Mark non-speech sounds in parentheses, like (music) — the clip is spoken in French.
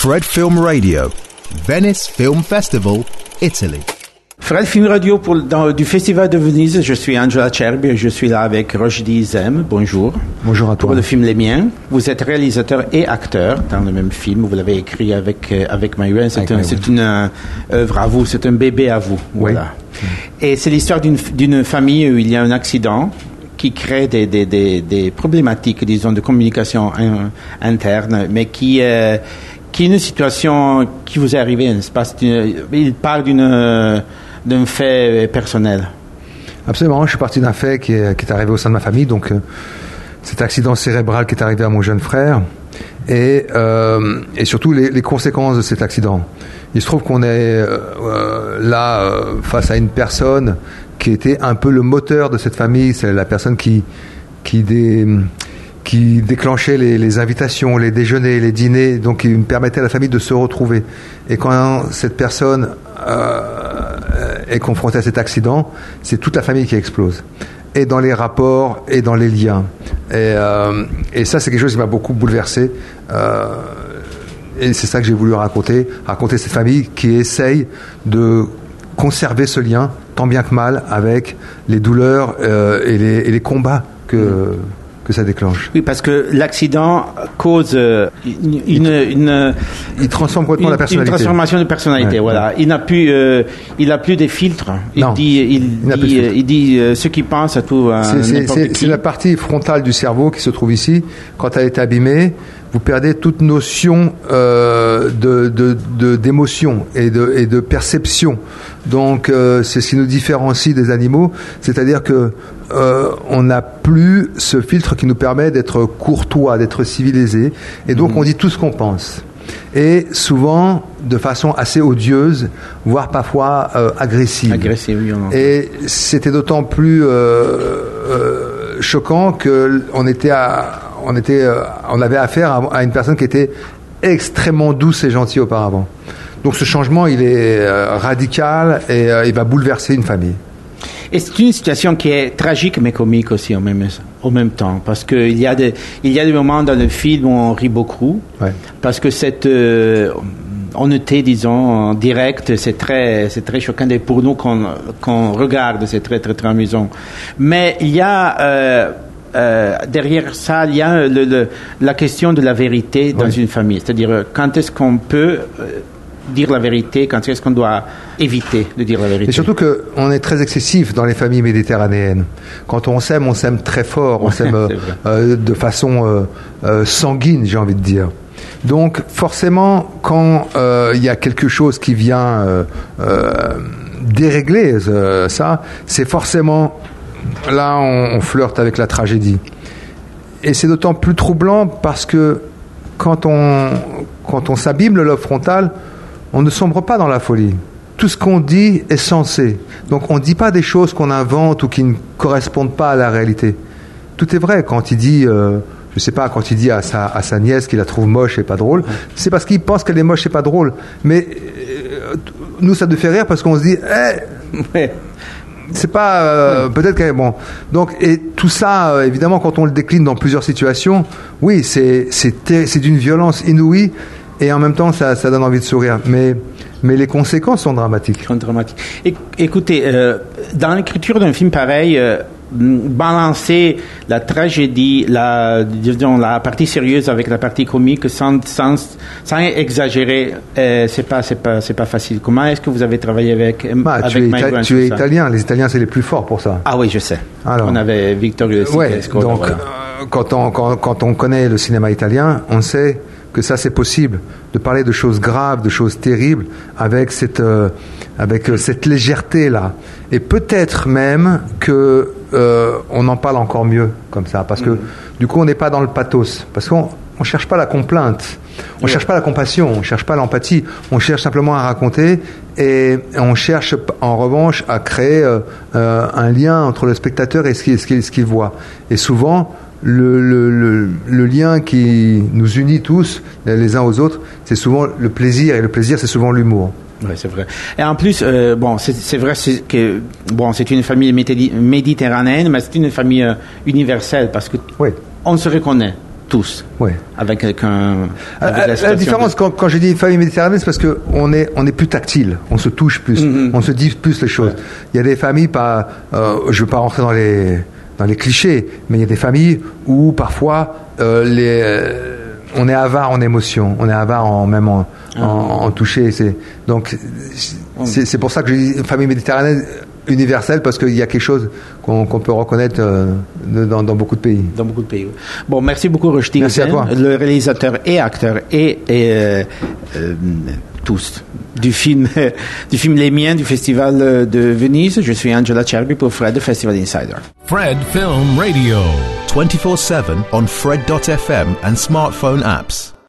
Fred Film Radio, Venice Film Festival, Italy. Fred Film Radio pour, dans, du Festival de Venise, je suis Angela Cherby et je suis là avec Rochdi Zem. Bonjour. Bonjour à toi. Pour le film Les Miens. Vous êtes réalisateur et acteur dans le même film. Vous l'avez écrit avec, euh, avec Myron. C'est un, c'est une euh, œuvre à vous, c'est un bébé à vous. Voilà. Et c'est l'histoire d'une, d'une famille où il y a un accident qui crée des, des, des, des problématiques, disons, de communication in- interne, mais qui, euh, qui une situation qui vous est arrivée, n'est-ce pas? Il parle d'un fait personnel. Absolument, je suis parti d'un fait qui est, qui est arrivé au sein de ma famille, donc euh, cet accident cérébral qui est arrivé à mon jeune frère, et, euh, et surtout les, conséquences de cet accident. Il se trouve qu'on est euh, euh, là euh, face à une personne qui était un peu le moteur de cette famille, c'est la personne qui, qui, dé- qui déclenchait les, les invitations, les déjeuners, les dîners, donc qui me permettait à la famille de se retrouver. Et quand cette personne euh, est confrontée à cet accident, c'est toute la famille qui explose. Et dans les rapports, et dans les liens. Et, euh, et ça, c'est quelque chose qui m'a beaucoup bouleversé. Euh, et c'est ça que j'ai voulu raconter, raconter cette famille qui essaye de conserver ce lien, tant bien que mal, avec les douleurs euh, et, les, et les combats que, que ça déclenche. Oui, parce que l'accident cause euh, une, une, une- Il transforme complètement une- la personnalité. Une transformation de personnalité, Ouais, voilà. ouais. Il n'a plus, euh, il a plus des filtres. Il Non, dit, il, il dit, de euh, il dit euh, ce qu'il pense à tout, c'est la partie frontale du cerveau qui se trouve ici. Quand elle est abîmée, vous perdez toute notion euh, de- de- de- d'émotion et, de, et de perception. Donc euh, c'est ce qui nous différencie des animaux, c'est-à-dire que euh, on n'a plus ce filtre qui nous permet d'être courtois, d'être civilisé, et donc Mhm. on dit tout ce qu'on pense. Et souvent de façon assez odieuse, voire parfois euh, agressive. Agressif, oui, on. Et c'était d'autant plus euh, euh, choquant que on était à, on était, euh, on avait affaire à, à une personne qui était extrêmement douce et gentille auparavant. Donc ce changement, il est euh, radical et euh, il va bouleverser une famille. Et c'est une situation qui est tragique mais comique aussi en même, au même temps. Parce qu'il y, a des- il y a des moments dans le film où on rit beaucoup. Ouais. Parce que cette euh, honnêteté, disons, en direct, c'est très, c'est très choquant. Et pour nous, qu'on qu'on regarde, c'est très, très, très amusant. Mais il y a... euh, euh, derrière ça, il y a le- le- la question de la vérité dans Oui. une famille. C'est-à-dire, euh, quand est-ce qu'on peut euh, dire la vérité, quand est-ce qu'on doit éviter de dire la vérité? Et surtout qu'on est très excessif dans les familles méditerranéennes. Quand on s'aime, on s'aime très fort, on s'aime (laughs) euh, euh, de façon euh, sanguine, j'ai envie de dire. Donc forcément, quand il y a quelque chose qui vient dérégler ça, c'est forcément là on, flirte avec la tragédie. Et c'est d'autant plus troublant parce que quand on, quand on s'abîme le lobe frontal, on ne sombre pas dans la folie. Tout ce qu'on dit est censé. Donc on ne dit pas des choses qu'on invente ou qui ne correspondent pas à la réalité. Tout est vrai quand il dit, euh, je sais pas, quand il dit à sa, nièce qu'il la trouve moche et pas drôle, c'est parce qu'il pense qu'elle est moche et pas drôle. Mais euh, nous, ça nous fait rire parce qu'on se dit, eh. C'est pas euh, peut-être que bon. Donc et tout ça euh, évidemment quand on le décline dans plusieurs situations oui c'est c'est d'une violence inouïe et en même temps ça, ça donne envie de sourire. Mais mais les conséquences sont dramatiques. Très dramatique. Éc- Écoutez, euh, dans l'écriture d'un film pareil, euh, balancer la tragédie, la, disons, la partie sérieuse avec la partie comique sans, sans, sans exagérer, euh, c'est pas, c'est pas, c'est pas facile. Comment est-ce que vous avez travaillé avec, Bah, avec tu es, Mike ita- Grant tu es sur ça italien les italiens c'est les plus forts pour ça Ah oui, je sais. Alors. On avait Victor Hugo Ouais, donc voilà. euh, quand, on, quand, quand on connaît le cinéma italien, on sait que ça c'est possible de parler de choses graves, de choses terribles avec cette euh, avec cette légèreté là. Et peut-être même que euh, on en parle encore mieux comme ça parce que du coup on n'est pas dans le pathos parce qu'on on cherche pas la complainte. On cherche pas la compassion, on cherche pas l'empathie, on cherche simplement à raconter et on cherche en revanche à créer euh, euh, un lien entre le spectateur et ce qu'il voit. Et souvent, le, le, le, le lien qui nous unit tous les uns aux autres, c'est souvent le plaisir et le plaisir, c'est souvent l'humour. Oui, c'est vrai. Et en plus, euh, bon, c'est vrai que bon, c'est une famille méditerranéenne, mais c'est une famille euh, universelle parce que Oui. on se reconnaît. tous. Oui. Avec quelqu'un. La, différence, quand, quand je dis famille méditerranéenne, c'est parce qu'on est, on est plus tactile, on se touche plus, mm-hmm. on se dit plus les choses. Il y a des familles, pas, euh, je ne veux pas rentrer dans les, dans les clichés, mais il y a des familles où parfois euh, les, euh, on est avare en émotion, on est avare en, même en, ah. en, toucher. C'est, donc, c'est, pour ça que je dis famille méditerranéenne universelle parce qu'il y a quelque chose qu'on peut reconnaître euh, dans, beaucoup de pays. Dans beaucoup de pays. Bon, merci beaucoup, Rushdie. Merci à toi. Le réalisateur et acteur et, euh, euh, tous du film, (laughs) du film Les Miens du Festival de Venise. Je suis Angela Cherby pour Fred, Festival Insider. Fred Film Radio. 24-7 on Fred.fm and smartphone apps.